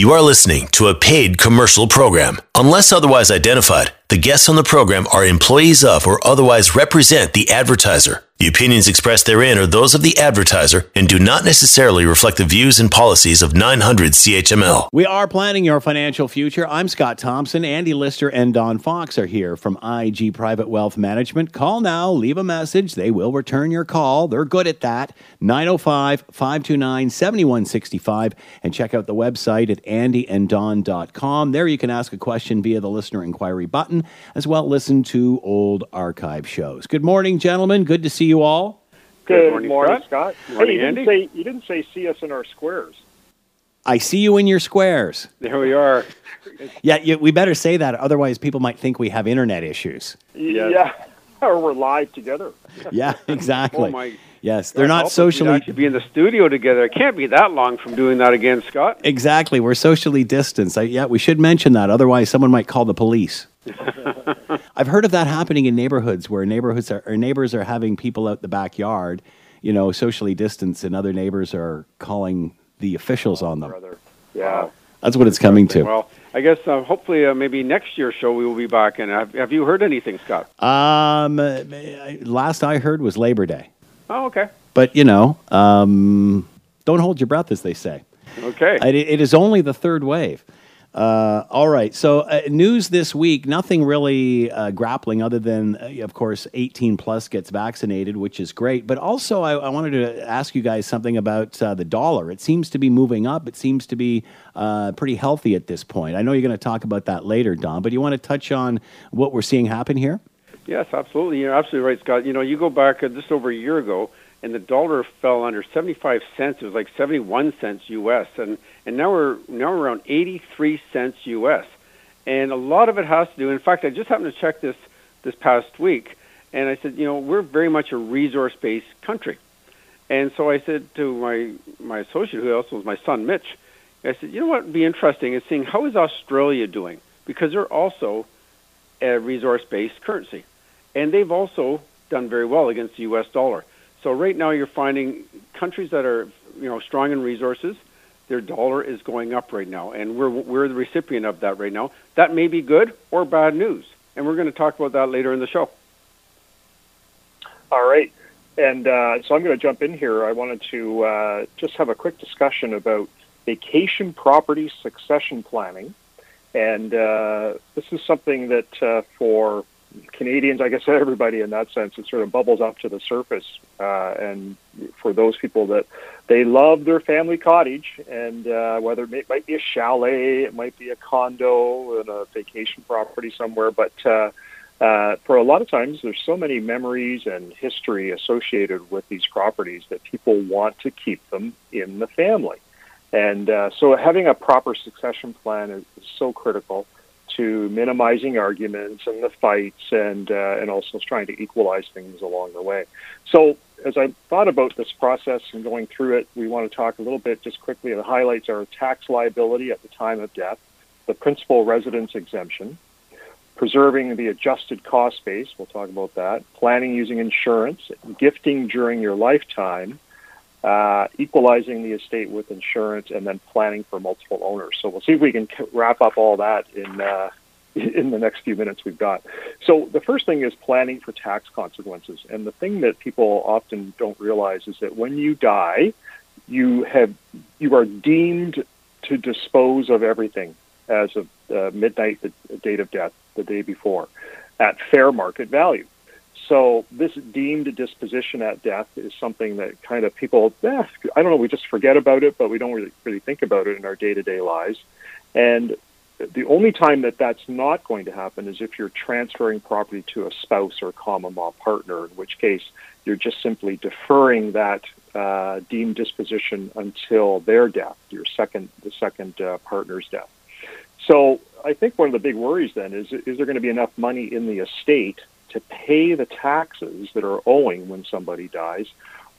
You are listening to a paid commercial program. Unless otherwise identified, the guests on the program are employees of or otherwise represent the advertiser. The opinions expressed therein are those of the advertiser and do not necessarily reflect the views and policies of 900 CHML. We are planning your financial future. I'm Scott Thompson. Andy Lister and Don Fox are here from IG Private Wealth Management. Call now, leave a message. They will return your call. They're good at that. 905 529 7165. And check out the website at andyanddon.com. There you can ask a question via the listener inquiry button, as well listen to old archive shows. Good morning, gentlemen. Good to see you all. Good, morning, Scott. Scott. Morning, hey, you Andy. didn't say you didn't say see us in our squares. I see you in your squares. There we are. Yeah, you, we better say that. Otherwise, people might think we have internet issues. Yes. Yeah, or we're live together. Yeah, exactly. Oh my! Yes, they're God, not help we'd socially actually be in the studio together. It can't be that long from doing that again, Scott. exactly. We're socially distanced. I, yeah, we should mention that. Otherwise, someone might call the police. I've heard of that happening in neighborhoods where neighborhoods are, or neighbors are having people out the backyard, you know, socially distanced, and other neighbors are calling the officials on them. Brother. Yeah. That's what it's coming to. Well, I guess uh, hopefully uh, maybe next year's show we will be back. And have, have you heard anything, Scott? Um, last I heard was Labor Day, Oh, okay. but you know, um, don't hold your breath, as they say. Okay. It, it is only the third wave. Uh, all right. So, uh, news this week nothing really uh, grappling other than, uh, of course, 18 plus gets vaccinated, which is great. But also, I, I wanted to ask you guys something about uh, the dollar. It seems to be moving up, it seems to be uh, pretty healthy at this point. I know you're going to talk about that later, Don, but you want to touch on what we're seeing happen here? Yes, absolutely. You're absolutely right, Scott. You know, you go back just over a year ago, and the dollar fell under 75 cents. It was like 71 cents U.S. and and now we're now we're around 83 cents U.S. And a lot of it has to do. In fact, I just happened to check this this past week, and I said, you know, we're very much a resource-based country. And so I said to my my associate, who also was my son, Mitch, I said, you know what would be interesting is seeing how is Australia doing because they're also a resource-based currency, and they've also done very well against the U.S. dollar. So right now you're finding countries that are you know strong in resources, their dollar is going up right now, and we're we're the recipient of that right now. That may be good or bad news, and we're going to talk about that later in the show. All right. And uh, so I'm going to jump in here. I wanted to uh, just have a quick discussion about vacation property succession planning. And uh, this is something that uh, for Canadians, I guess everybody in that sense, it sort of bubbles up to the surface. Uh, and for those people that they love their family cottage, and uh, whether it might be a chalet, it might be a condo and a vacation property somewhere, but uh, uh, for a lot of times, there's so many memories and history associated with these properties that people want to keep them in the family. And uh, so having a proper succession plan is, is so critical to minimizing arguments and the fights and uh, and also trying to equalize things along the way. So as I thought about this process and going through it, we want to talk a little bit just quickly. The highlights are tax liability at the time of death, the principal residence exemption, preserving the adjusted cost base, we'll talk about that, planning using insurance, gifting during your lifetime, uh, equalizing the estate with insurance, and then planning for multiple owners. So we'll see if we can wrap up all that in uh, in the next few minutes we've got. So the first thing is planning for tax consequences, and the thing that people often don't realize is that when you die, you have you are deemed to dispose of everything as of uh, midnight, the date of death, the day before, at fair market value. So this deemed disposition at death is something that kind of people, eh, I don't know, we just forget about it, but we don't really, really think about it in our day-to-day lives. And the only time that that's not going to happen is if you're transferring property to a spouse or common law partner, in which case you're just simply deferring that uh, deemed disposition until their death, your second, the second uh, partner's death. So I think one of the big worries then is is there going to be enough money in the estate to pay the taxes that are owing when somebody dies,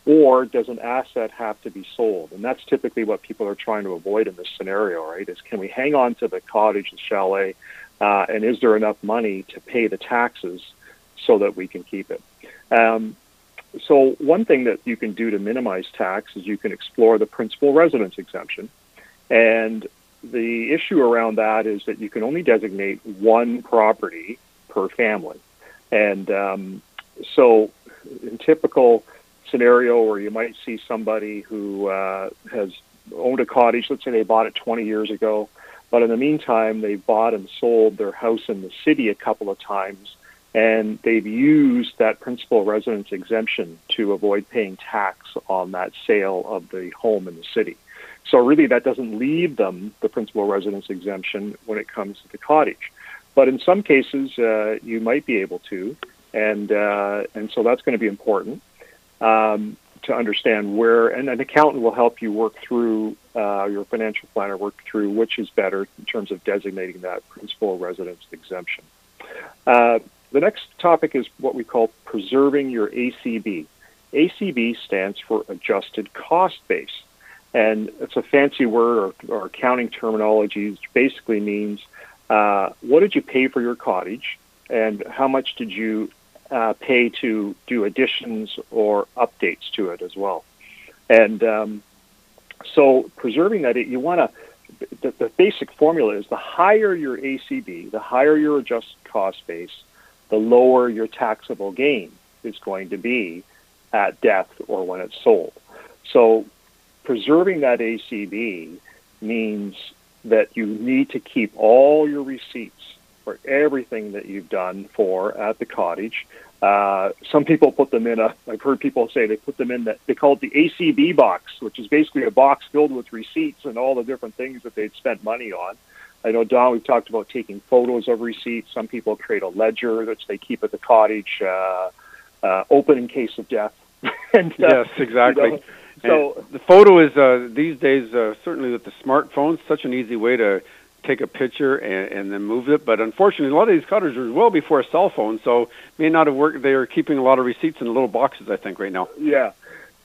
or does an asset have to be sold? And that's typically what people are trying to avoid in this scenario, right? Is can we hang on to the cottage, the chalet, uh, and is there enough money to pay the taxes so that we can keep it? Um, so one thing that you can do to minimize tax is you can explore the principal residence exemption, and the issue around that is that you can only designate one property per family. And um, so, in typical scenario where you might see somebody who uh, has owned a cottage, let's say they bought it 20 years ago, but in the meantime, they bought and sold their house in the city a couple of times, and they've used that principal residence exemption to avoid paying tax on that sale of the home in the city. So really, that doesn't leave them the principal residence exemption when it comes to the cottage. But in some cases, uh, you might be able to, and uh, and so that's going to be important um, to understand where. And an accountant will help you work through uh, your financial planner, work through which is better in terms of designating that principal residence exemption. Uh, the next topic is what we call preserving your ACB. ACB stands for adjusted cost base. And it's a fancy word or, or accounting terminology, which basically means uh, what did you pay for your cottage and how much did you uh, pay to do additions or updates to it as well. And um, so preserving that, you want to, the, the basic formula is the higher your ACB, the higher your adjusted cost base, the lower your taxable gain is going to be at death or when it's sold. So preserving that ACB means that you need to keep all your receipts for everything that you've done for at the cottage. Uh, some people put them in a, I've heard people say they put them in that, they call it the ACB box, which is basically a box filled with receipts and all the different things that they'd spent money on. I know, Don, we've talked about taking photos of receipts. Some people create a ledger that they keep at the cottage, uh, uh, open in case of death. and, uh, yes, exactly. You know, so and the photo is uh, these days uh, certainly with the smartphones such an easy way to take a picture and, and then move it. But unfortunately, a lot of these cottages were well before a cell phone, so may not have worked. They are keeping a lot of receipts in little boxes, I think, right now. Yeah,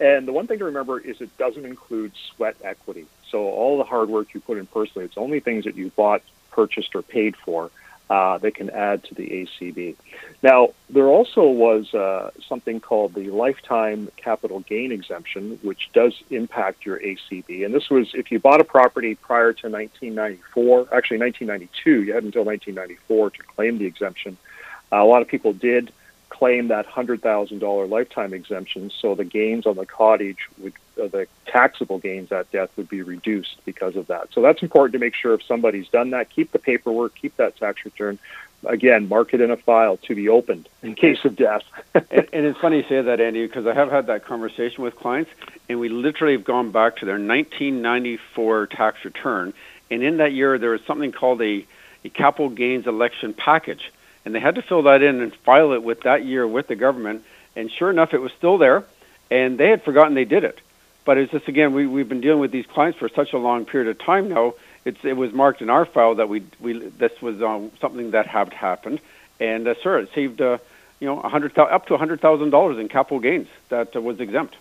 and the one thing to remember is it doesn't include sweat equity. So all the hard work you put in personally, it's only things that you bought, purchased, or paid for uh, they can add to the ACB. Now, there also was uh, something called the lifetime capital gain exemption, which does impact your ACB. And this was if you bought a property prior to 1994, actually 1992, you had until 1994 to claim the exemption. Uh, a lot of people did claim that $100,000 lifetime exemption, so the gains on the cottage would, uh, the taxable gains at death would be reduced because of that. So that's important to make sure if somebody's done that, keep the paperwork, keep that tax return. Again, mark it in a file to be opened in case of death. and, and it's funny you say that, Andy, because I have had that conversation with clients, and we literally have gone back to their 1994 tax return, and in that year there was something called a, a capital gains election package and they had to fill that in and file it with that year with the government. And sure enough, it was still there, and they had forgotten they did it. But it's just again, we we've been dealing with these clients for such a long period of time now. It's it was marked in our file that we we this was uh, something that had happened, and uh, sir, it saved uh, you know a hundred up to a hundred thousand dollars in capital gains that uh, was exempt.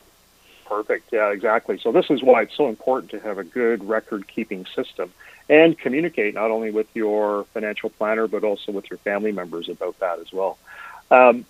Perfect. Yeah, exactly. So this is why it's so important to have a good record keeping system and communicate not only with your financial planner but also with your family members about that as well. Um,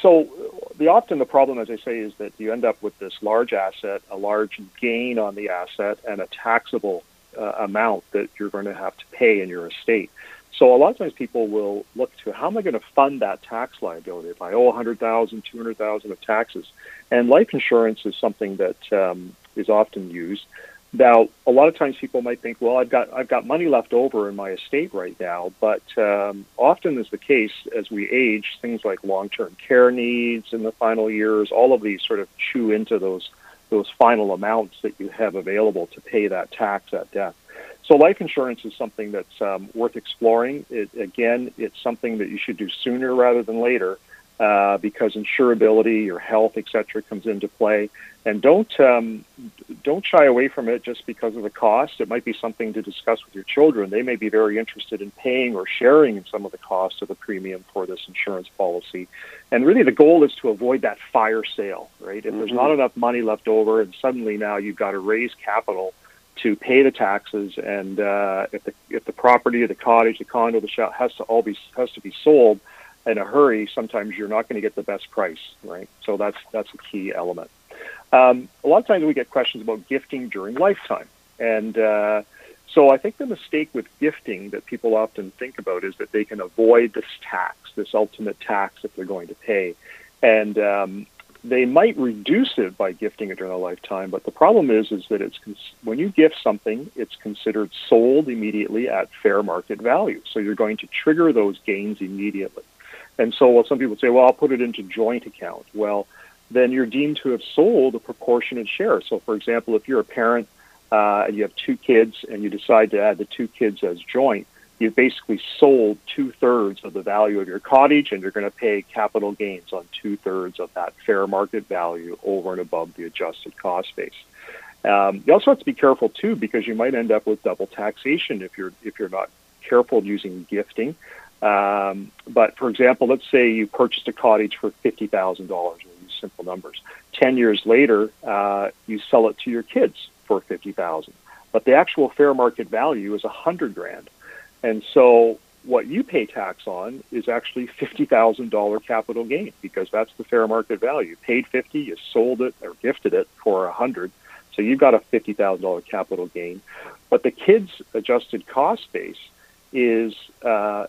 so the often the problem, as I say, is that you end up with this large asset, a large gain on the asset, and a taxable uh, amount that you're going to have to pay in your estate. So a lot of times people will look to how am I going to fund that tax liability if I owe 100,000, 200,000 of taxes, and life insurance is something that um, is often used. Now, a lot of times people might think, well, I've got I've got money left over in my estate right now, but um, often is the case as we age, things like long-term care needs in the final years, all of these sort of chew into those those final amounts that you have available to pay that tax at death. So life insurance is something that's um, worth exploring. It, again, it's something that you should do sooner rather than later uh, because insurability, your health, etc., comes into play. And don't um, don't shy away from it just because of the cost. It might be something to discuss with your children. They may be very interested in paying or sharing some of the cost of the premium for this insurance policy. And really, the goal is to avoid that fire sale. Right? If mm-hmm. there's not enough money left over, and suddenly now you've got to raise capital to pay the taxes, and uh, if the if the property, the cottage, the condo, the shop has to all be has to be sold in a hurry, sometimes you're not going to get the best price, right? So that's that's a key element. Um, a lot of times we get questions about gifting during lifetime, and uh, So I think the mistake with gifting that people often think about is that they can avoid this tax, this ultimate tax that they're going to pay. And um, they might reduce it by gifting it during a lifetime, but the problem is is that it's when you gift something, it's considered sold immediately at fair market value. So you're going to trigger those gains immediately. And so well, some people say, well, I'll put it into joint account. Well, then you're deemed to have sold a proportionate share. So, for example, if you're a parent uh, and you have two kids and you decide to add the two kids as joint, you've basically sold two thirds of the value of your cottage and you're going to pay capital gains on two thirds of that fair market value over and above the adjusted cost base. Um, you also have to be careful too because you might end up with double taxation if you're if you're not careful using gifting. Um, but for example, let's say you purchased a cottage for fifty thousand dollars. We'll use simple numbers. Ten years later, uh, you sell it to your kids for fifty thousand, but the actual fair market value is a hundred grand. And so what you pay tax on is actually $50,000 capital gain because that's the fair market value. Paid 50, you sold it or gifted it for a 100. So you've got a $50,000 capital gain. But the kids adjusted cost base is uh,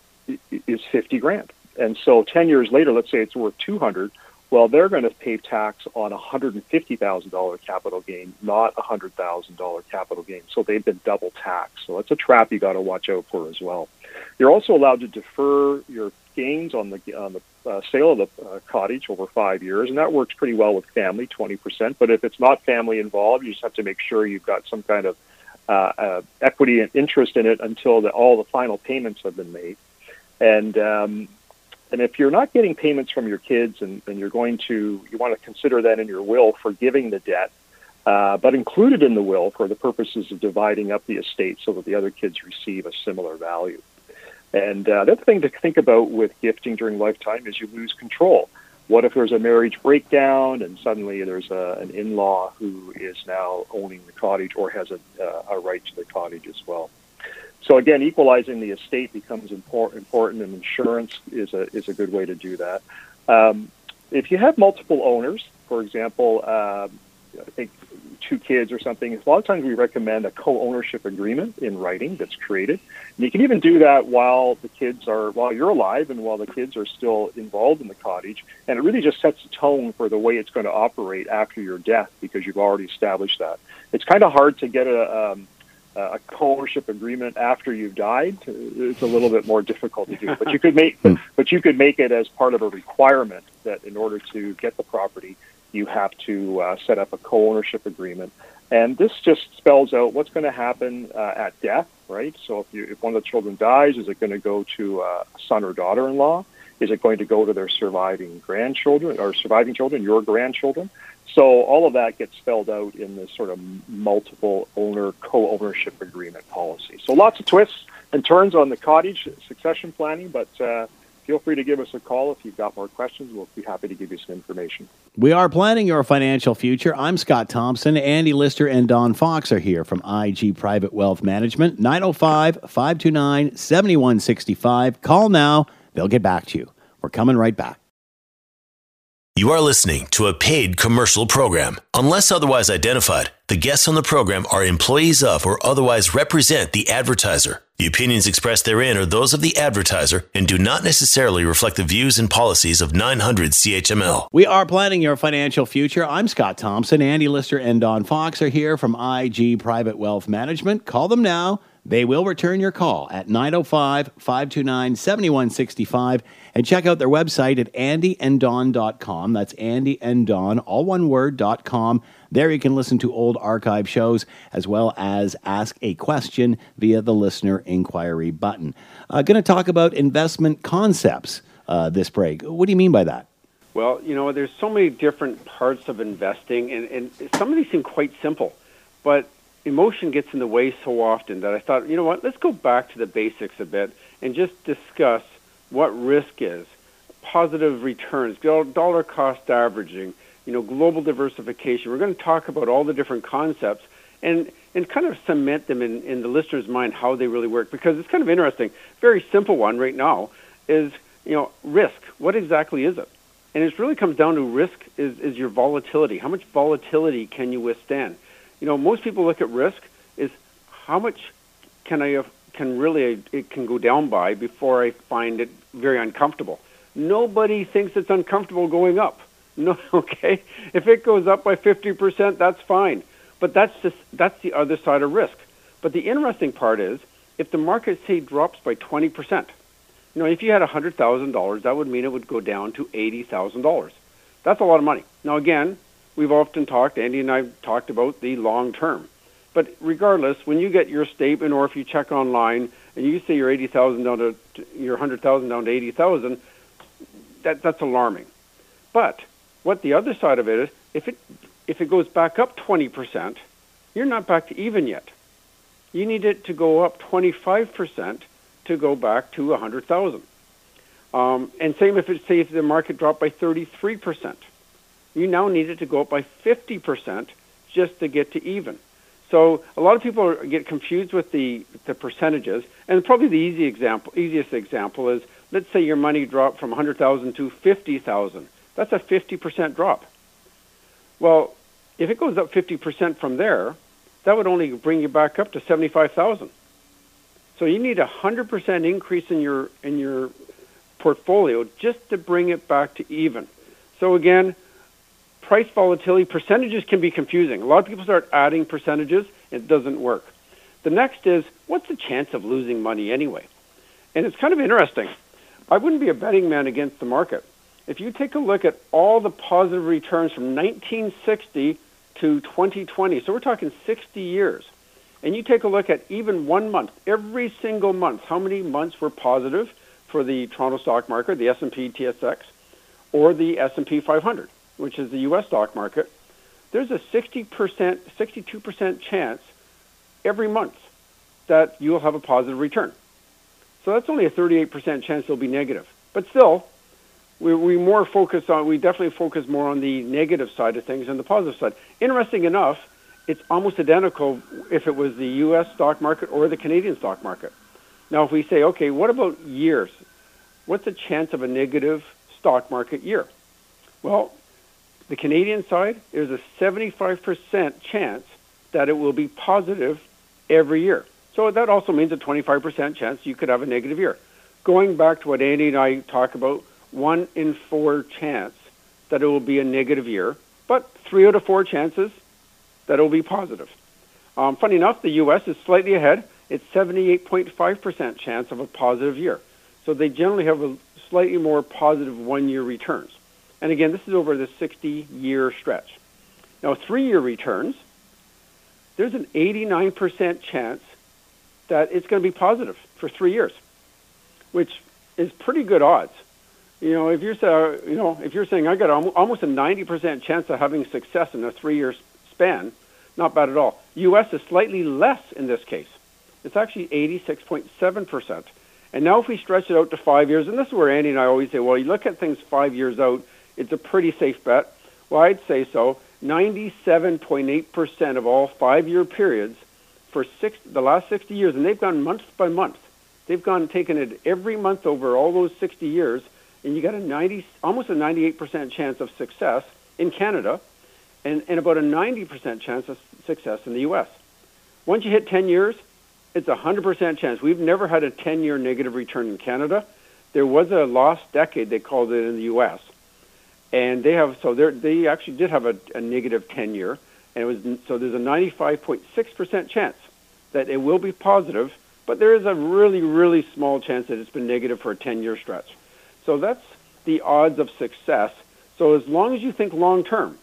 is 50 grand. And so 10 years later, let's say it's worth 200, well, they're going to pay tax on a $150,000 capital gain, not a $100,000 capital gain. So they've been double taxed. So that's a trap you got to watch out for as well. You're also allowed to defer your gains on the on the uh, sale of the uh, cottage over five years, and that works pretty well with family, 20%. But if it's not family involved, you just have to make sure you've got some kind of uh, uh equity and interest in it until the, all the final payments have been made. And um, and if you're not getting payments from your kids and, and you're going to, you want to consider that in your will forgiving the debt, uh, but included in the will for the purposes of dividing up the estate so that the other kids receive a similar value. And uh, the other thing to think about with gifting during lifetime is you lose control. What if there's a marriage breakdown and suddenly there's a, an in-law who is now owning the cottage or has a, uh, a right to the cottage as well? So again, equalizing the estate becomes important, and insurance is a is a good way to do that. Um, if you have multiple owners, for example, uh, I think two kids or something, a lot of times we recommend a co-ownership agreement in writing that's created. And you can even do that while the kids are, while you're alive and while the kids are still involved in the cottage. And it really just sets the tone for the way it's going to operate after your death because you've already established that. It's kind of hard to get a, um, a co-ownership agreement after you've died, it's a little bit more difficult to do. But you could make, but, but you could make it as part of a requirement that in order to get the property, you have to uh, set up a co-ownership agreement. And this just spells out what's going to happen uh, at death, right? So if you, if one of the children dies, is it going to go to a son or daughter-in-law? Is it going to go to their surviving grandchildren or surviving children, your grandchildren? So all of that gets spelled out in this sort of multiple owner co-ownership agreement policy. So lots of twists and turns on the cottage succession planning, but uh, feel free to give us a call if you've got more questions. We'll be happy to give you some information. We are planning your financial future. I'm Scott Thompson. Andy Lister and Don Fox are here from IG Private Wealth Management, 905 529 7165. Call now. They'll get back to you. We're coming right back. You are listening to a paid commercial program. Unless otherwise identified, the guests on the program are employees of or otherwise represent the advertiser. The opinions expressed therein are those of the advertiser and do not necessarily reflect the views and policies of 900 CHML. We are planning your financial future. I'm Scott Thompson. Andy Lister and Don Fox are here from IG Private Wealth Management. Call them now. They will return your call at 905 529 7165 and check out their website at andyanddon.com. That's Andy and Don, all one word, dot com. There you can listen to old archive shows as well as ask a question via the listener inquiry button. Uh, Going to talk about investment concepts uh, this break. What do you mean by that? Well, you know, there's so many different parts of investing, and, and some of these seem quite simple, but emotion gets in the way so often that I thought, you know what, let's go back to the basics a bit and just discuss what risk is, positive returns, dollar cost averaging, you know, global diversification. We're going to talk about all the different concepts and and kind of cement them in, in the listener's mind how they really work because it's kind of interesting. Very simple one right now is, you know, risk. What exactly is it? And it really comes down to risk is, is your volatility. How much volatility can you withstand? You know, most people look at risk is how much can I can really it can go down by before I find it very uncomfortable. Nobody thinks it's uncomfortable going up. No, okay. If it goes up by 50%, that's fine. But that's just that's the other side of risk. But the interesting part is if the market say drops by 20%, you know, if you had $100,000, that would mean it would go down to $80,000. That's a lot of money. Now again, we've often talked, Andy and I've talked about the long term. But regardless, when you get your statement or if you check online and you see your 80,000 down to your 100,000 down to 80,000, that that's alarming. But what the other side of it is, if it if it goes back up 20%, you're not back to even yet. You need it to go up 25% to go back to 100,000. Um, and same if it say if the market dropped by 33%, you now need it to go up by 50% just to get to even. So a lot of people get confused with the, the percentages, and probably the easy example, easiest example is let's say your money dropped from 100,000 to 50,000. That's a 50% drop. Well, if it goes up 50% from there, that would only bring you back up to 75,000. So you need a 100% increase in your in your portfolio just to bring it back to even. So again, price volatility, percentages can be confusing. A lot of people start adding percentages, it doesn't work. The next is, what's the chance of losing money anyway? And it's kind of interesting. I wouldn't be a betting man against the market. If you take a look at all the positive returns from 1960 to 2020, so we're talking 60 years, and you take a look at even one month, every single month, how many months were positive for the Toronto stock market, the S&P TSX, or the S&P 500? Which is the U.S. stock market, there's a 60%, 62% chance every month that you'll have a positive return. So that's only a 38% chance it'll be negative. But still, we, we more focus on, we definitely focus more on the negative side of things than the positive side. Interesting enough, it's almost identical if it was the U.S. stock market or the Canadian stock market. Now, if we say, okay, what about years? What's the chance of a negative stock market year? Well, the Canadian side, there's a 75% chance that it will be positive every year. So that also means a 25% chance you could have a negative year. Going back to what Andy and I talk about, one in four chance that it will be a negative year, but three out of four chances that it will be positive. Um, funny enough, the U.S. is slightly ahead. It's 78.5% chance of a positive year. So they generally have a slightly more positive one-year returns. And again, this is over the 60 year stretch. Now, three year returns, there's an 89% chance that it's going to be positive for three years, which is pretty good odds. You know, if you're uh, you know if you're saying I got almost a 90% chance of having success in a three-year span, not bad at all. U.S. is slightly less in this case. It's actually 86.7 percent. And now if we stretch it out to five years, and this is where Andy and I always say, well, you look at things five years out, it's a pretty safe bet. Well, I'd say so. 97.8% of all five-year periods for six, the last 60 years, and they've gone month by month. They've gone taken it every month over all those 60 years, and you got a 90, almost a 98% chance of success in Canada, and, and about a 90% chance of success in the U.S. Once you hit 10 years, it's a 100% chance. We've never had a 10-year negative return in Canada. There was a lost decade, they called it in the U.S and they have so they they actually did have a, a negative 10 year, and it was so there's a 95.6 percent chance that it will be positive, but there is a really really small chance that it's been negative for a 10 year stretch. So that's the odds of success. So as long as you think long term,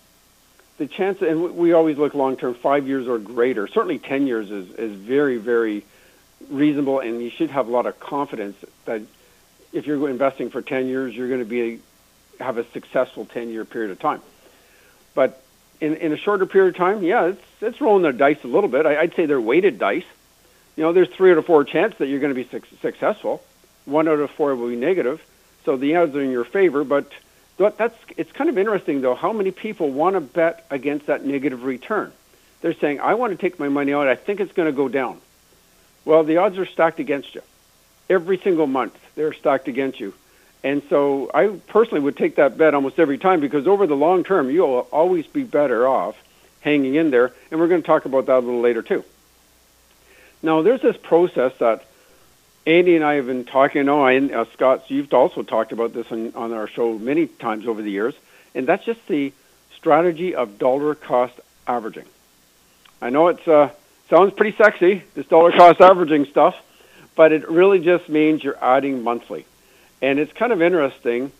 the chance and we always look long term, five years or greater. Certainly 10 years is is very very reasonable, and you should have a lot of confidence that if you're investing for 10 years, you're going to be have a successful 10 year period of time. But in, in a shorter period of time, yeah, it's, it's rolling the dice a little bit. I, I'd say they're weighted dice. You know, there's three out of four chance that you're going to be su- successful. One out of four will be negative. So the odds are in your favor. But that's it's kind of interesting though how many people want to bet against that negative return. They're saying, I want to take my money out. I think it's going to go down. Well, the odds are stacked against you. Every single month, they're stacked against you. And so I personally would take that bet almost every time because over the long term, you'll always be better off hanging in there. And we're going to talk about that a little later too. Now, there's this process that Andy and I have been talking. on, know, and uh, Scott, you've also talked about this on, on our show many times over the years, and that's just the strategy of dollar cost averaging. I know it uh, sounds pretty sexy, this dollar cost averaging stuff, but it really just means you're adding monthly. And it's kind of interesting.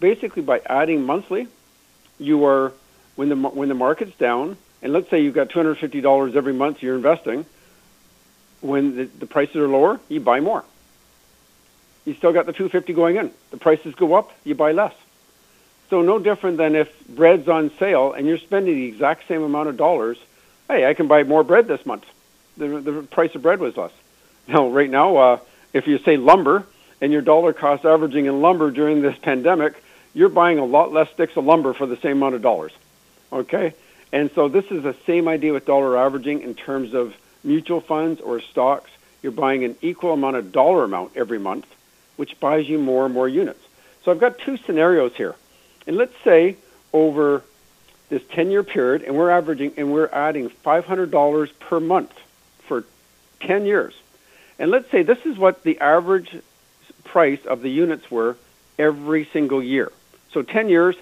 Basically, by adding monthly, you are when the when the market's down, and let's say you've got two hundred fifty dollars every month you're investing. When the, the prices are lower, you buy more. You still got the two fifty going in. The prices go up, you buy less. So no different than if bread's on sale and you're spending the exact same amount of dollars. Hey, I can buy more bread this month. The the price of bread was less. Now, right now, uh, if you say lumber and your dollar cost averaging in lumber during this pandemic, you're buying a lot less sticks of lumber for the same amount of dollars. Okay? And so this is the same idea with dollar averaging in terms of mutual funds or stocks. You're buying an equal amount of dollar amount every month, which buys you more and more units. So I've got two scenarios here. And let's say over this 10 year period, and we're averaging and we're adding $500 per month for 10 years. And let's say this is what the average price of the units were every single year. So 10 years,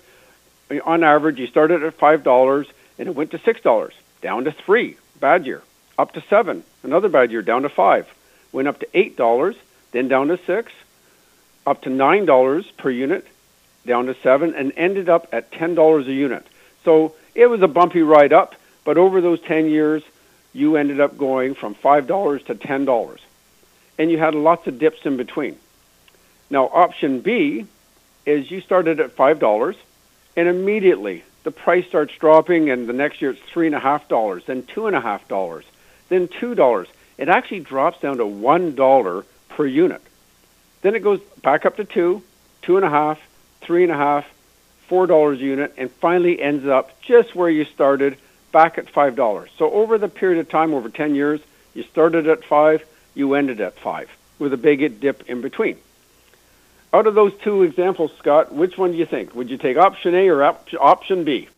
on average, you started at $5 and it went to $6, down to 3 bad year, up to 7 another bad year, down to 5 went up to $8, then down to 6 up to $9 per unit, down to 7 and ended up at $10 a unit. So it was a bumpy ride up, but over those 10 years, you ended up going from $5 to $10. And you had lots of dips in between. Now, option B is you started at $5 and immediately the price starts dropping, and the next year it's three and a half dollars, then two and a half dollars, then two dollars. It actually drops down to one dollar per unit. Then it goes back up to two, two and a half, three and a unit, and finally ends up just where you started, back at five dollars. So over the period of time, over ten years, you started at five, you ended at five, with a big dip in between. Out of those two examples, Scott, which one do you think? Would you take option A or op- option B?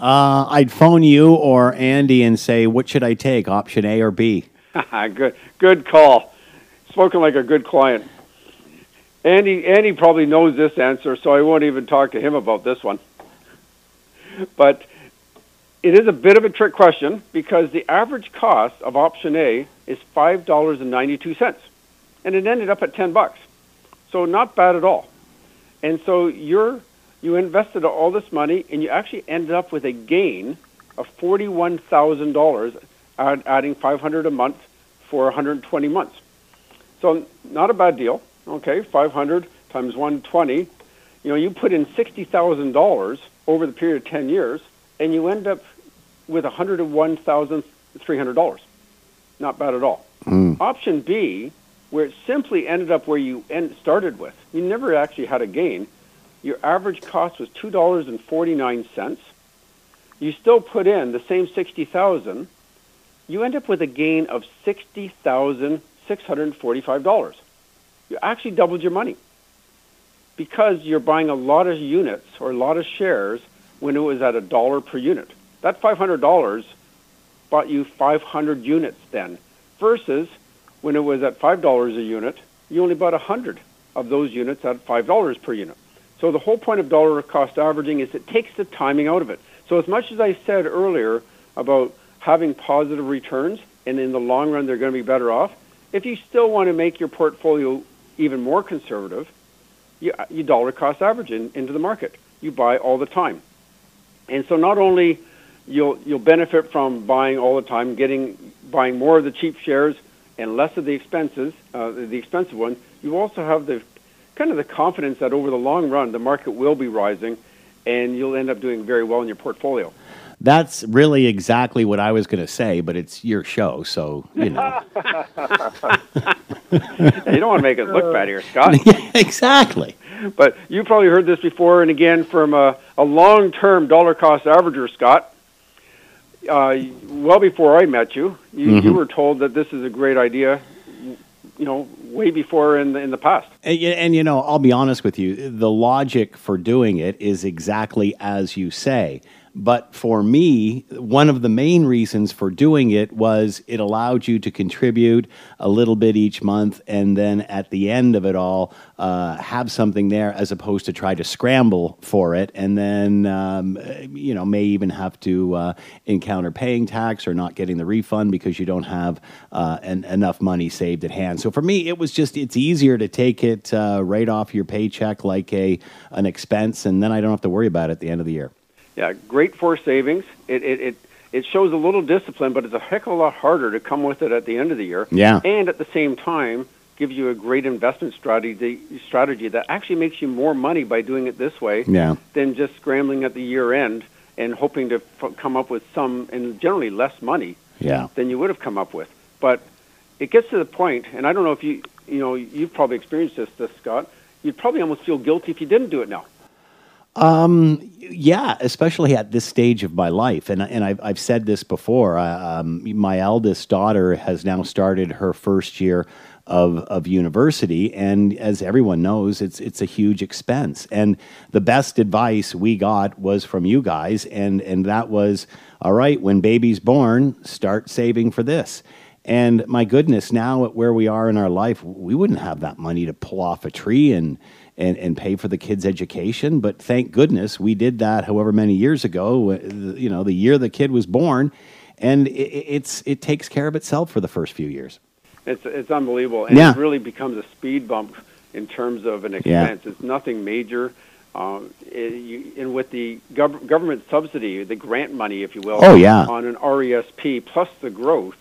Uh, I'd phone you or Andy and say, what should I take, option A or B? good, good call. Spoken like a good client. Andy, Andy probably knows this answer, so I won't even talk to him about this one. But it is a bit of a trick question because the average cost of option A is five dollars and ninety-two cents, and it ended up at ten bucks. So not bad at all. And so you're you invested all this money and you actually ended up with a gain of forty-one thousand dollars, adding five hundred a month for 120 months. So not a bad deal. Okay, 500 times 120. You know, you put in sixty thousand dollars over the period of 10 years, and you end up with $101,300. Not bad at all. Mm. Option B where it simply ended up where you end, started with. You never actually had a gain. Your average cost was two dollars and forty nine cents. You still put in the same sixty thousand. You end up with a gain of sixty thousand six hundred forty five dollars. You actually doubled your money because you're buying a lot of units or a lot of shares when it was at a dollar per unit. That five hundred dollars bought you five hundred units then versus when it was at $5 a unit, you only bought 100 of those units at $5 per unit. So the whole point of dollar cost averaging is it takes the timing out of it. So as much as I said earlier about having positive returns and in the long run they're going to be better off, if you still want to make your portfolio even more conservative, you, you dollar cost average in, into the market. You buy all the time. And so not only you'll you'll benefit from buying all the time, getting buying more of the cheap shares and less of the expenses, uh, the expensive ones, you also have the kind of the confidence that over the long run the market will be rising, and you'll end up doing very well in your portfolio. That's really exactly what I was going to say, but it's your show, so you know. you don't want to make it look bad here, Scott. yeah, exactly. But you probably heard this before, and again from a, a long-term dollar cost averager, Scott uh, well before I met you, you, mm-hmm. you were told that this is a great idea. You know, way before in the, in the past. And, and you know, I'll be honest with you. The logic for doing it is exactly as you say. But for me, one of the main reasons for doing it was it allowed you to contribute a little bit each month, and then at the end of it all, uh, have something there as opposed to try to scramble for it, and then um, you know may even have to uh, encounter paying tax or not getting the refund because you don't have uh, an, enough money saved at hand. So for me, it was just it's easier to take it uh, right off your paycheck like a an expense, and then I don't have to worry about it at the end of the year. Yeah, great for savings. It, it, it, it shows a little discipline, but it's a heck of a lot harder to come with it at the end of the year. Yeah. And at the same time, gives you a great investment strategy strategy that actually makes you more money by doing it this way yeah. than just scrambling at the year end and hoping to f- come up with some and generally less money yeah. than you would have come up with. But it gets to the point, and I don't know if you you know you've probably experienced this, this Scott. You'd probably almost feel guilty if you didn't do it now. Um, yeah, especially at this stage of my life, and and I've I've said this before. Uh, um, my eldest daughter has now started her first year of of university, and as everyone knows, it's it's a huge expense. And the best advice we got was from you guys, and and that was all right. When baby's born, start saving for this. And my goodness, now at where we are in our life, we wouldn't have that money to pull off a tree and and, and pay for the kids' education. But thank goodness we did that however many years ago, you know, the year the kid was born. And it, it's, it takes care of itself for the first few years. It's, it's unbelievable. And yeah. it really becomes a speed bump in terms of an expense. Yeah. It's nothing major. Um, it, you, and with the gov- government subsidy, the grant money, if you will, oh, yeah. on an RESP plus the growth,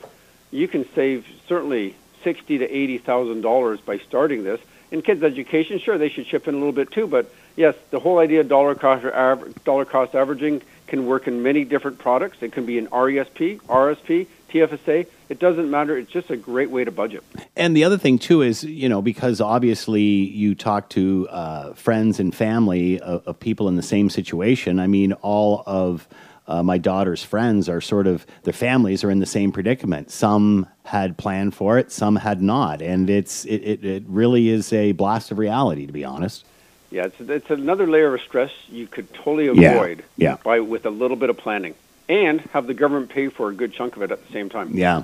you can save certainly sixty to eighty thousand dollars by starting this in kids' education, sure, they should chip in a little bit too. But yes, the whole idea of dollar cost dollar cost averaging can work in many different products. It can be an RESP, RSP, TFSA. It doesn't matter. It's just a great way to budget. And the other thing too is, you know, because obviously you talk to uh, friends and family of, of people in the same situation. I mean, all of uh, my daughter's friends are sort of their families are in the same predicament. Some had planned for it, some had not, and it's it, it, it really is a blast of reality, to be honest. Yeah, it's it's another layer of stress you could totally avoid yeah, yeah. by with a little bit of planning, and have the government pay for a good chunk of it at the same time. Yeah.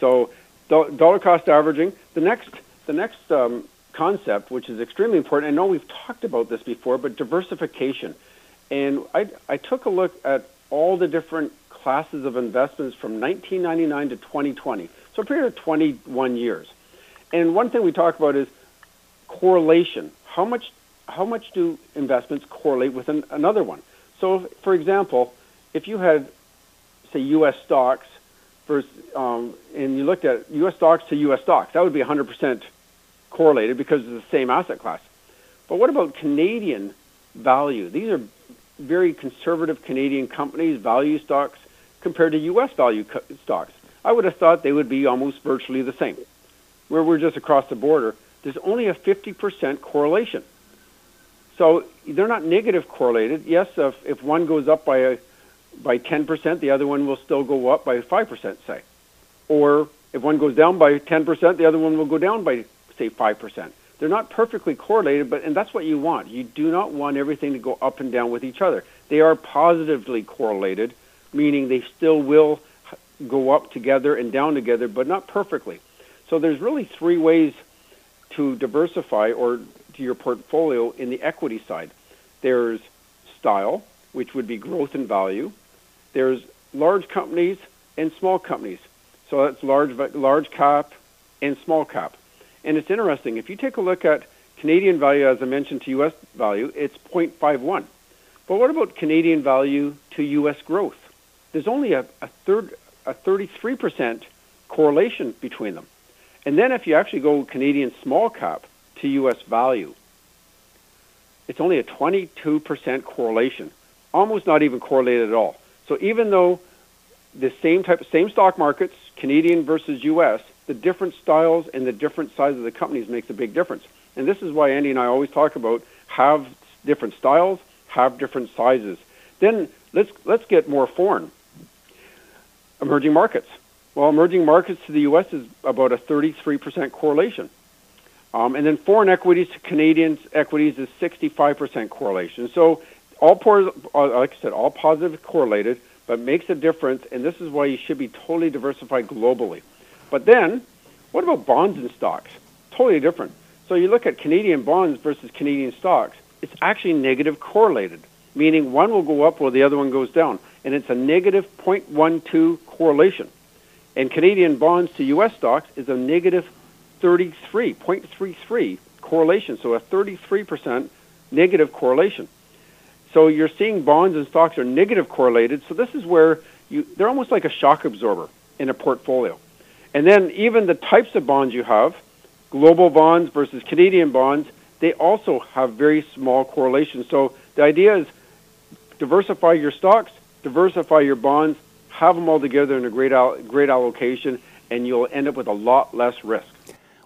So, dollar cost averaging. The next the next um, concept, which is extremely important. I know we've talked about this before, but diversification. And I, I took a look at all the different classes of investments from 1999 to 2020, so a period of 21 years. And one thing we talk about is correlation. How much how much do investments correlate with an, another one? So, if, for example, if you had say U.S. stocks versus, um, and you looked at U.S. stocks to U.S. stocks, that would be 100% correlated because it's the same asset class. But what about Canadian value? These are very conservative Canadian companies, value stocks, compared to U.S. value co- stocks. I would have thought they would be almost virtually the same. Where we're just across the border, there's only a 50% correlation. So they're not negative correlated. Yes, if, if one goes up by a, by 10%, the other one will still go up by 5%, say. Or if one goes down by 10%, the other one will go down by, say, 5%. They're not perfectly correlated, but and that's what you want. You do not want everything to go up and down with each other. They are positively correlated, meaning they still will go up together and down together, but not perfectly. So there's really three ways to diversify or to your portfolio in the equity side. There's style, which would be growth and value. There's large companies and small companies. So that's large large cap and small cap. And it's interesting, if you take a look at Canadian value, as I mentioned, to U.S. value, it's 0.51. But what about Canadian value to U.S. growth? There's only a, a third, a 33% correlation between them. And then if you actually go Canadian small cap to U.S. value, it's only a 22% correlation, almost not even correlated at all. So even though the same type, same stock markets, Canadian versus U.S., the different styles and the different sizes of the companies makes a big difference. And this is why Andy and I always talk about have different styles, have different sizes. Then let's let's get more foreign. Emerging markets. Well, emerging markets to the U.S. is about a 33% correlation. Um, and then foreign equities to Canadian equities is 65% correlation. So all pores, uh, like I said, all positive correlated, but makes a difference. And this is why you should be totally diversified globally. But then, what about bonds and stocks? Totally different. So you look at Canadian bonds versus Canadian stocks. It's actually negative correlated, meaning one will go up while the other one goes down, and it's a negative 0.12 correlation. And Canadian bonds to U.S. stocks is a negative 33, 0.33 correlation, so a 33% negative correlation. So you're seeing bonds and stocks are negative correlated. So this is where you they're almost like a shock absorber in a portfolio. And then even the types of bonds you have, global bonds versus Canadian bonds, they also have very small correlations. So the idea is diversify your stocks, diversify your bonds, have them all together in a great great allocation, and you'll end up with a lot less risk.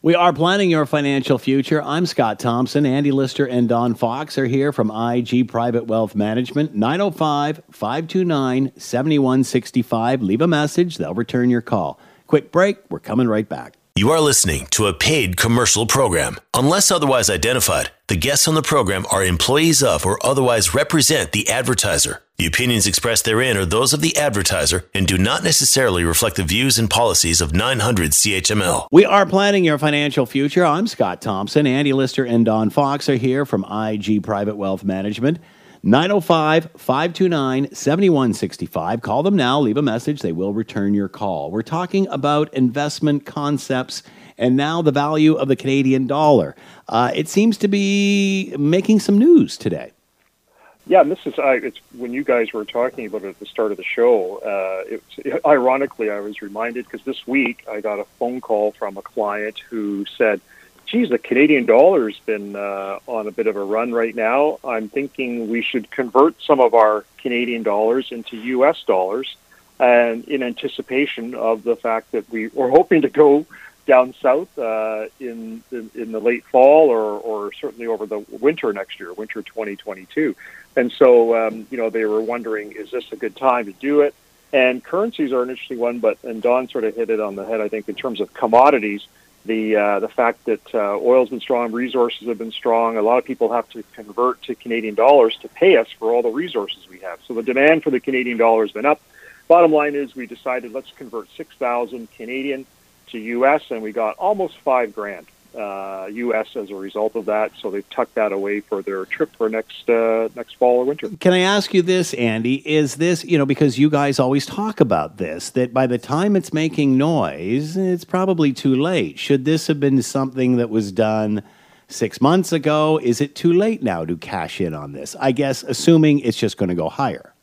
We are planning your financial future. I'm Scott Thompson. Andy Lister and Don Fox are here from IG Private Wealth Management. 905 529 7165. Leave a message, they'll return your call. Quick break. We're coming right back. You are listening to a paid commercial program. Unless otherwise identified, the guests on the program are employees of or otherwise represent the advertiser. The opinions expressed therein are those of the advertiser and do not necessarily reflect the views and policies of 900 CHML. We are planning your financial future. I'm Scott Thompson. Andy Lister and Don Fox are here from IG Private Wealth Management. 905 529 7165. Call them now, leave a message. They will return your call. We're talking about investment concepts and now the value of the Canadian dollar. Uh, it seems to be making some news today. Yeah, and this is I, it's when you guys were talking about it at the start of the show. Uh, it, ironically, I was reminded because this week I got a phone call from a client who said, geez, the Canadian dollar's been uh, on a bit of a run right now. I'm thinking we should convert some of our Canadian dollars into U.S. dollars, and in anticipation of the fact that we were hoping to go down south uh, in, in, in the late fall or or certainly over the winter next year, winter 2022. And so, um, you know, they were wondering, is this a good time to do it? And currencies are an interesting one, but and Don sort of hit it on the head. I think in terms of commodities the uh, the fact that uh, oil's been strong, resources have been strong. A lot of people have to convert to Canadian dollars to pay us for all the resources we have. So the demand for the Canadian dollar has been up. Bottom line is, we decided let's convert six thousand Canadian to U.S. and we got almost five grand uh, U.S. as a result of that. So they've tucked that away for their trip for next uh, next fall or winter. Can I ask you this, Andy? Is this you know because you guys always talk about this that by the time it's making noise, it's probably too late. Should this have been something that was done? Six months ago, is it too late now to cash in on this? I guess, assuming it's just going to go higher.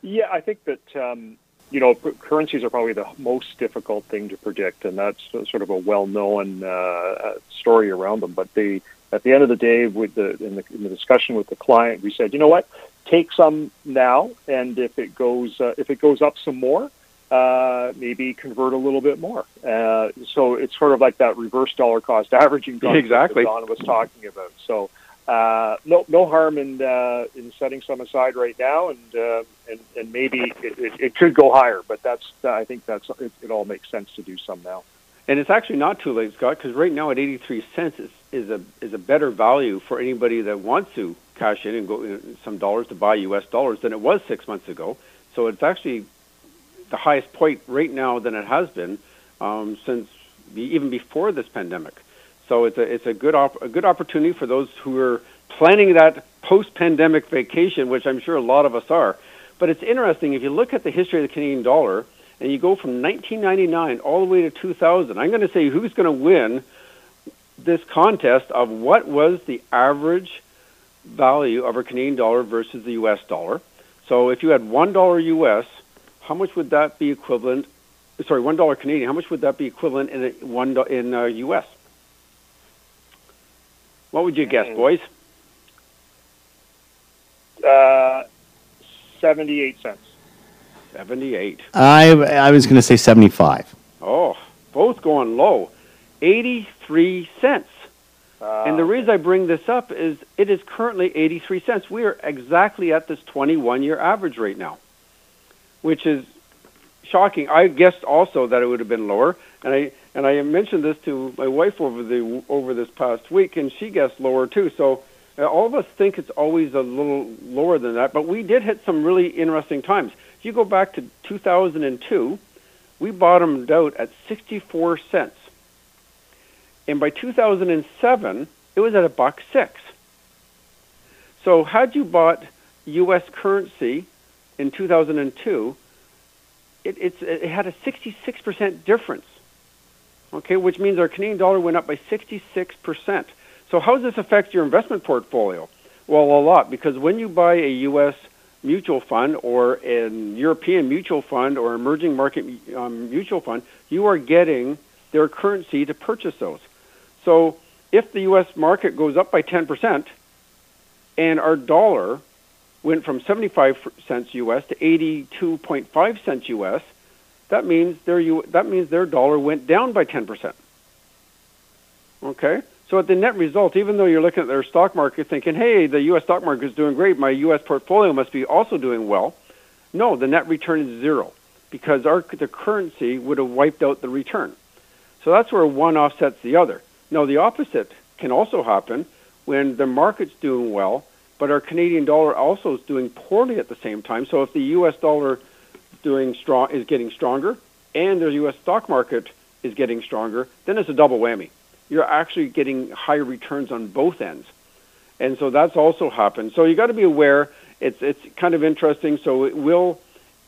Yeah, I think that um, you know, currencies are probably the most difficult thing to predict, and that's sort of a well-known uh, uh, story around them. But the at the end of the day, with the in, the in the discussion with the client, we said, you know what, take some now, and if it goes uh, if it goes up some more, uh, maybe convert a little bit more. Uh, so it's sort of like that reverse dollar cost averaging exactly. that Don was talking about. So uh, no no harm in uh, in setting some aside right now, and uh, and, and maybe it, it, it, could go higher. But that's I think that's it, it, all makes sense to do some now. And it's actually not too late, Scott, because right now at 83 cents is, is a is a better value for anybody that wants to cash in and go uh, some dollars to buy U.S. dollars than it was six months ago. So it's actually the highest point right now than it has been um, since even before this pandemic. So it's a it's a good op- a good opportunity for those who are planning that post-pandemic vacation, which I'm sure a lot of us are. But it's interesting if you look at the history of the Canadian dollar and you go from 1999 all the way to 2000. I'm going to say who's going to win this contest of what was the average value of our Canadian dollar versus the U.S. dollar. So if you had one dollar U.S., how much would that be equivalent? Sorry, one dollar Canadian. How much would that be equivalent in a, one in uh, U.S.? What would you guess, boys? Uh, 78 cents. 78. I, I was going to say 75. Oh, both going low. 83 cents. Uh, and the reason I bring this up is it is currently 83 cents. We are exactly at this 21 year average right now, which is shocking. I guessed also that it would have been lower, and I and I mentioned this to my wife over the over this past week, and she guessed lower too. So Uh, all of us think it's always a little lower than that, but we did hit some really interesting times. If you go back to 2002, we bottomed out at 64 cents. And by 2007, it was at a buck six. So had you bought U.S. currency in 2002, it, it had a 66% difference. Okay, which means our Canadian dollar went up by 66%. So how does this affect your investment portfolio? Well, a lot, because when you buy a U.S. mutual fund or an European mutual fund or emerging market um, mutual fund, you are getting their currency to purchase those. So if the U.S. market goes up by 10% and our dollar went from 75 cents U.S. to 82.5 cents U.S., that means their that means their dollar went down by 10%. Okay? So at the net result, even though you're looking at their stock market thinking, hey, the U.S. stock market is doing great, my U.S. portfolio must be also doing well, no, the net return is zero because our, the currency would have wiped out the return. So that's where one offsets the other. Now, the opposite can also happen when the market's doing well, but our Canadian dollar also is doing poorly at the same time. So if the U.S. dollar doing strong is getting stronger and the U.S. stock market is getting stronger, then it's a double whammy. You're actually getting higher returns on both ends, and so that's also happened. So you got to be aware. It's it's kind of interesting. So it will.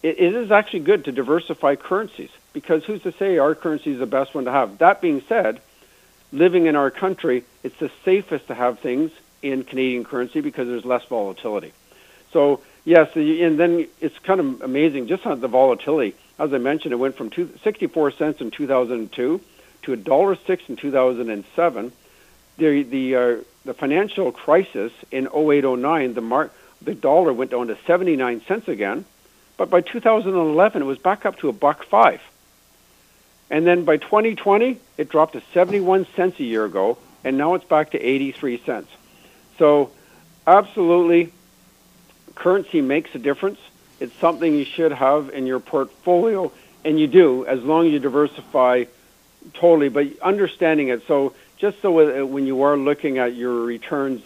It, it is actually good to diversify currencies because who's to say our currency is the best one to have? That being said, living in our country, it's the safest to have things in Canadian currency because there's less volatility. So yes, and then it's kind of amazing just on the volatility. As I mentioned, it went from two, 64 cents in 2002 to a dollar six in 2007. The the uh, the financial crisis in 0809, the mark the dollar went down to 79 cents again, but by 2011 it was back up to a buck five. And then by 2020, it dropped to 71 cents a year ago, and now it's back to 83 cents. So, absolutely, currency makes a difference. It's something you should have in your portfolio, and you do as long as you diversify totally. But understanding it, so just so uh, when you are looking at your returns,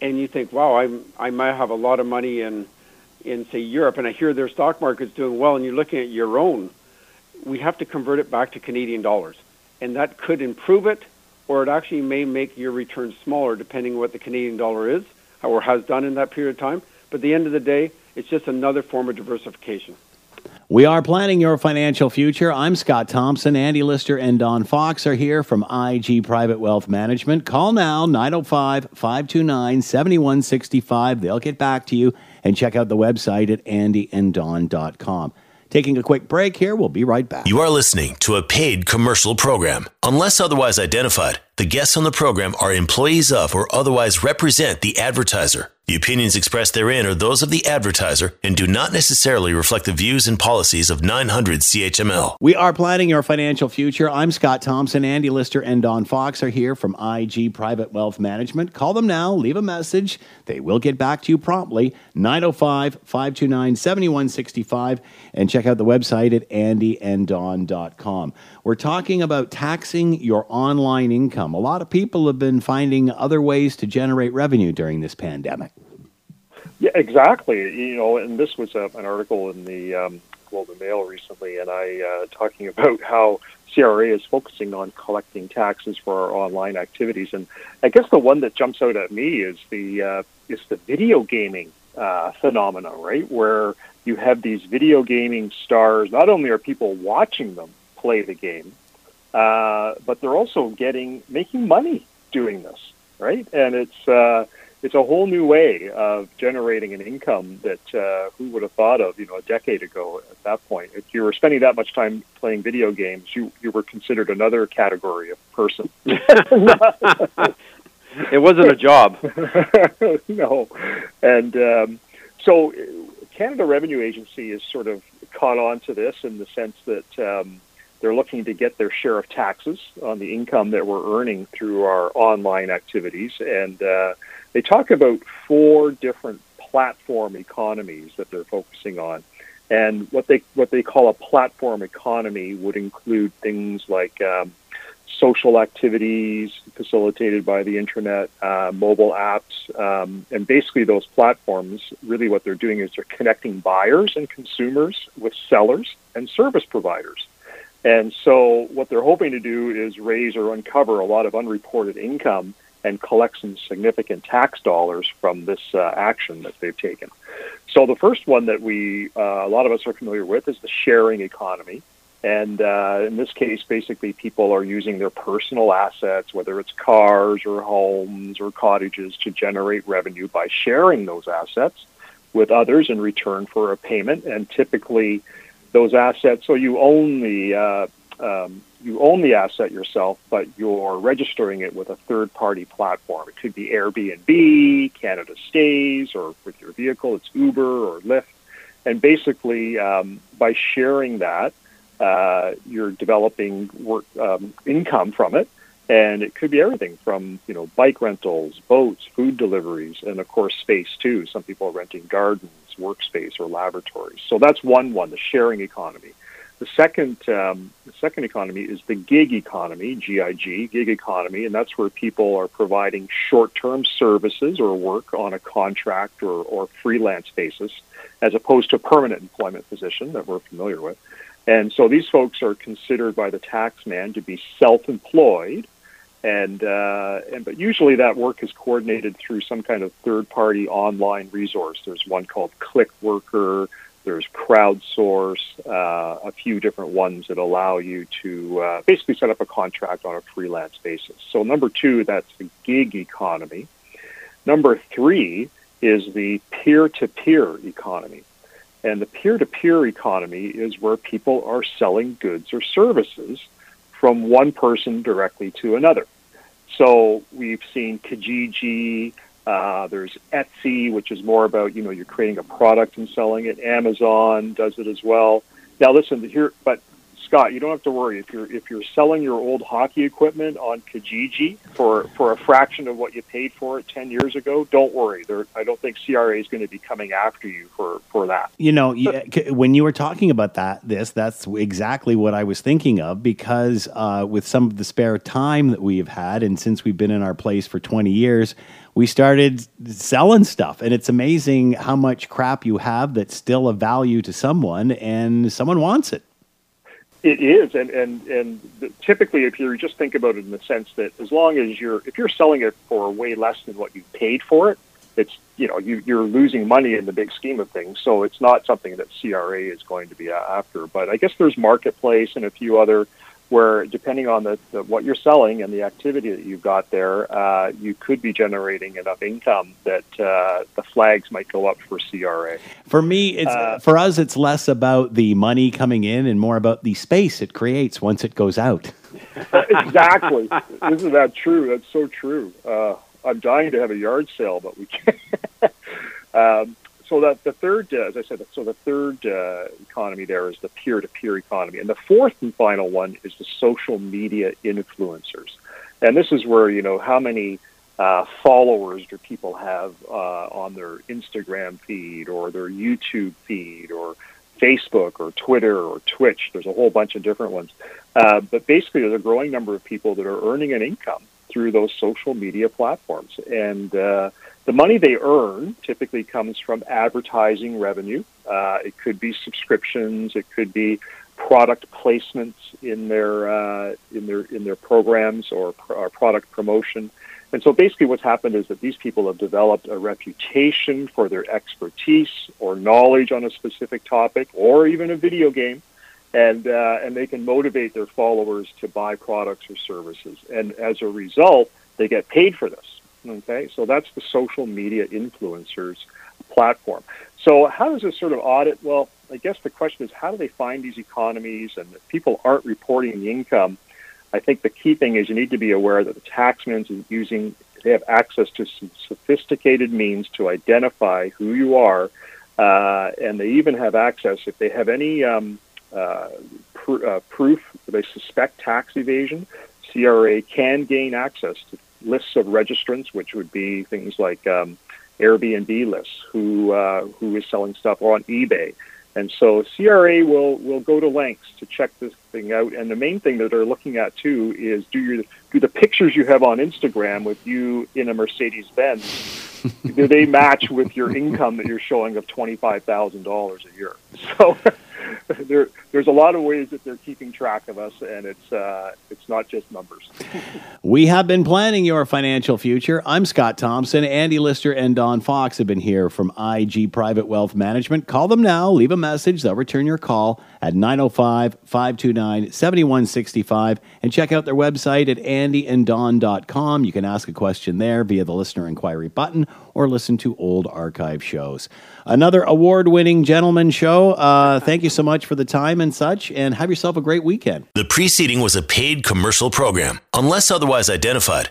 and you think, "Wow, I'm, I might have a lot of money in in say Europe, and I hear their stock market's doing well," and you're looking at your own we have to convert it back to Canadian dollars. And that could improve it, or it actually may make your return smaller depending on what the Canadian dollar is or has done in that period of time. But at the end of the day, it's just another form of diversification. We are planning your financial future. I'm Scott Thompson. Andy Lister and Don Fox are here from IG Private Wealth Management. Call now 905 529 7165. They'll get back to you and check out the website at andyanddon.com. Taking a quick break here. We'll be right back. You are listening to a paid commercial program. Unless otherwise identified, the guests on the program are employees of or otherwise represent the advertiser. The opinions expressed therein are those of the advertiser and do not necessarily reflect the views and policies of 900 CHML. We are planning your financial future. I'm Scott Thompson. Andy Lister and Don Fox are here from IG Private Wealth Management. Call them now, leave a message. They will get back to you promptly. 905 529 7165. And check out the website at andyanddon.com. We're talking about taxing your online income. A lot of people have been finding other ways to generate revenue during this pandemic. Yeah, exactly. You know, and this was uh, an article in the um, Globe and Mail recently, and I uh, talking about how CRA is focusing on collecting taxes for our online activities. And I guess the one that jumps out at me is the uh, is the video gaming uh, phenomena, right? Where you have these video gaming stars. Not only are people watching them, play the game, uh, but they're also getting making money doing this, right? And it's uh, it's a whole new way of generating an income that uh, who would have thought of, you know, a decade ago. At that point, if you were spending that much time playing video games, you you were considered another category of person. it wasn't a job. no, and um, so Canada Revenue Agency is sort of caught on to this in the sense that um, they're looking to get their share of taxes on the income that we're earning through our online activities. And uh, they talk about four different platform economies that they're focusing on. And what they what they call a platform economy would include things like um, social activities facilitated by the internet, uh, mobile apps, Um, and basically, those platforms really what they're doing is they're connecting buyers and consumers with sellers and service providers. And so, what they're hoping to do is raise or uncover a lot of unreported income and collect some significant tax dollars from this uh, action that they've taken. So, the first one that we, uh, a lot of us are familiar with, is the sharing economy. And uh, in this case, basically, people are using their personal assets, whether it's cars or homes or cottages, to generate revenue by sharing those assets with others in return for a payment. And typically, those assets, so you own the uh, um, you own the asset yourself, but you're registering it with a third-party platform. It could be Airbnb, Canada Stays, or with your vehicle, it's Uber or Lyft. And basically, um, by sharing that, uh, you're developing work um, income from it, and it could be everything from you know bike rentals, boats, food deliveries, and of course space too. Some people are renting gardens, workspace, or laboratories. So that's one one, the sharing economy. The second, um, the second economy is the gig economy, GIG, gig economy, and that's where people are providing short-term services or work on a contract or, or freelance basis, as opposed to permanent employment position that we're familiar with. And so these folks are considered by the tax man to be self-employed, and uh, and but usually that work is coordinated through some kind of third-party online resource. There's one called ClickWorker. There's Crowdsource, uh, a few different ones that allow you to uh, basically set up a contract on a freelance basis. So number two, that's the gig economy. Number three is the peer-to-peer economy. And the peer to peer economy is where people are selling goods or services from one person directly to another. So we've seen Kijiji, uh, there's Etsy, which is more about, you know, you're creating a product and selling it. Amazon does it as well. Now listen, here, but Scott, you don't have to worry if you're if you're selling your old hockey equipment on Kijiji for for a fraction of what you paid for it ten years ago. Don't worry, I don't think CRA is going to be coming after you for for that. You know, when you were talking about that, this that's exactly what I was thinking of because uh, with some of the spare time that we've had, and since we've been in our place for twenty years, we started selling stuff and it's amazing how much crap you have that's still of value to someone and someone wants it it is, and and and typically, if you just think about it in the sense that as long as you're if you're selling it for way less than what you paid for it, it's you know you, you're losing money in the big scheme of things. So it's not something that CRA is going to be after. But I guess there's marketplace and a few other where depending on the, the, what you're selling and the activity that you've got there, uh, you could be generating enough income that uh, the flags might go up for CRA. For me, it's uh, for us, it's less about the money coming in and more about the space it creates once it goes out. exactly, isn't that true? That's so true. Uh, I'm dying to have a yard sale, but we can't. um, so that the third, uh, as I said, so the third uh, economy there is the peer-to-peer economy, and the fourth and final one is the social media influencers, and this is where you know how many uh, followers do people have uh, on their Instagram feed or their YouTube feed or Facebook or Twitter or Twitch. There's a whole bunch of different ones, uh, but basically there's a growing number of people that are earning an income through those social media platforms, and uh, the money they earn typically comes from advertising revenue. Uh, it could be subscriptions. It could be product placements in their uh, in their in their programs or, or product promotion. And so basically, what's happened is that these people have developed a reputation for their expertise or knowledge on a specific topic, or even a video game, and uh, and they can motivate their followers to buy products or services. And as a result, they get paid for this. Okay, so that's the social media influencers platform. So how does this sort of audit? Well, I guess the question is how do they find these economies and if people aren't reporting the income? I think the key thing is you need to be aware that the taxman is using they have access to some sophisticated means to identify who you are, uh, and they even have access if they have any um, uh, pr- uh, proof that they suspect tax evasion. CRA can gain access to lists of registrants, which would be things like um, Airbnb lists, who uh, who is selling stuff on eBay, and so CRA will will go to lengths to check this thing out. And the main thing that they're looking at too is do your do the pictures you have on Instagram with you in a Mercedes Benz do they match with your income that you're showing of twenty five thousand dollars a year? So there, there's a lot of ways that they're keeping track of us, and it's uh, it's not just numbers. we have been planning your financial future. I'm Scott Thompson. Andy Lister and Don Fox have been here from IG Private Wealth Management. Call them now. Leave a message. They'll return your call at 905 529 7165 and check out their website at andyanddon.com. You can ask a question there via the listener inquiry button or listen to old archive shows. Another award winning gentleman show. Uh, thank you so much for the time and such, and have yourself a great weekend. The preceding was a paid commercial program. Unless otherwise identified,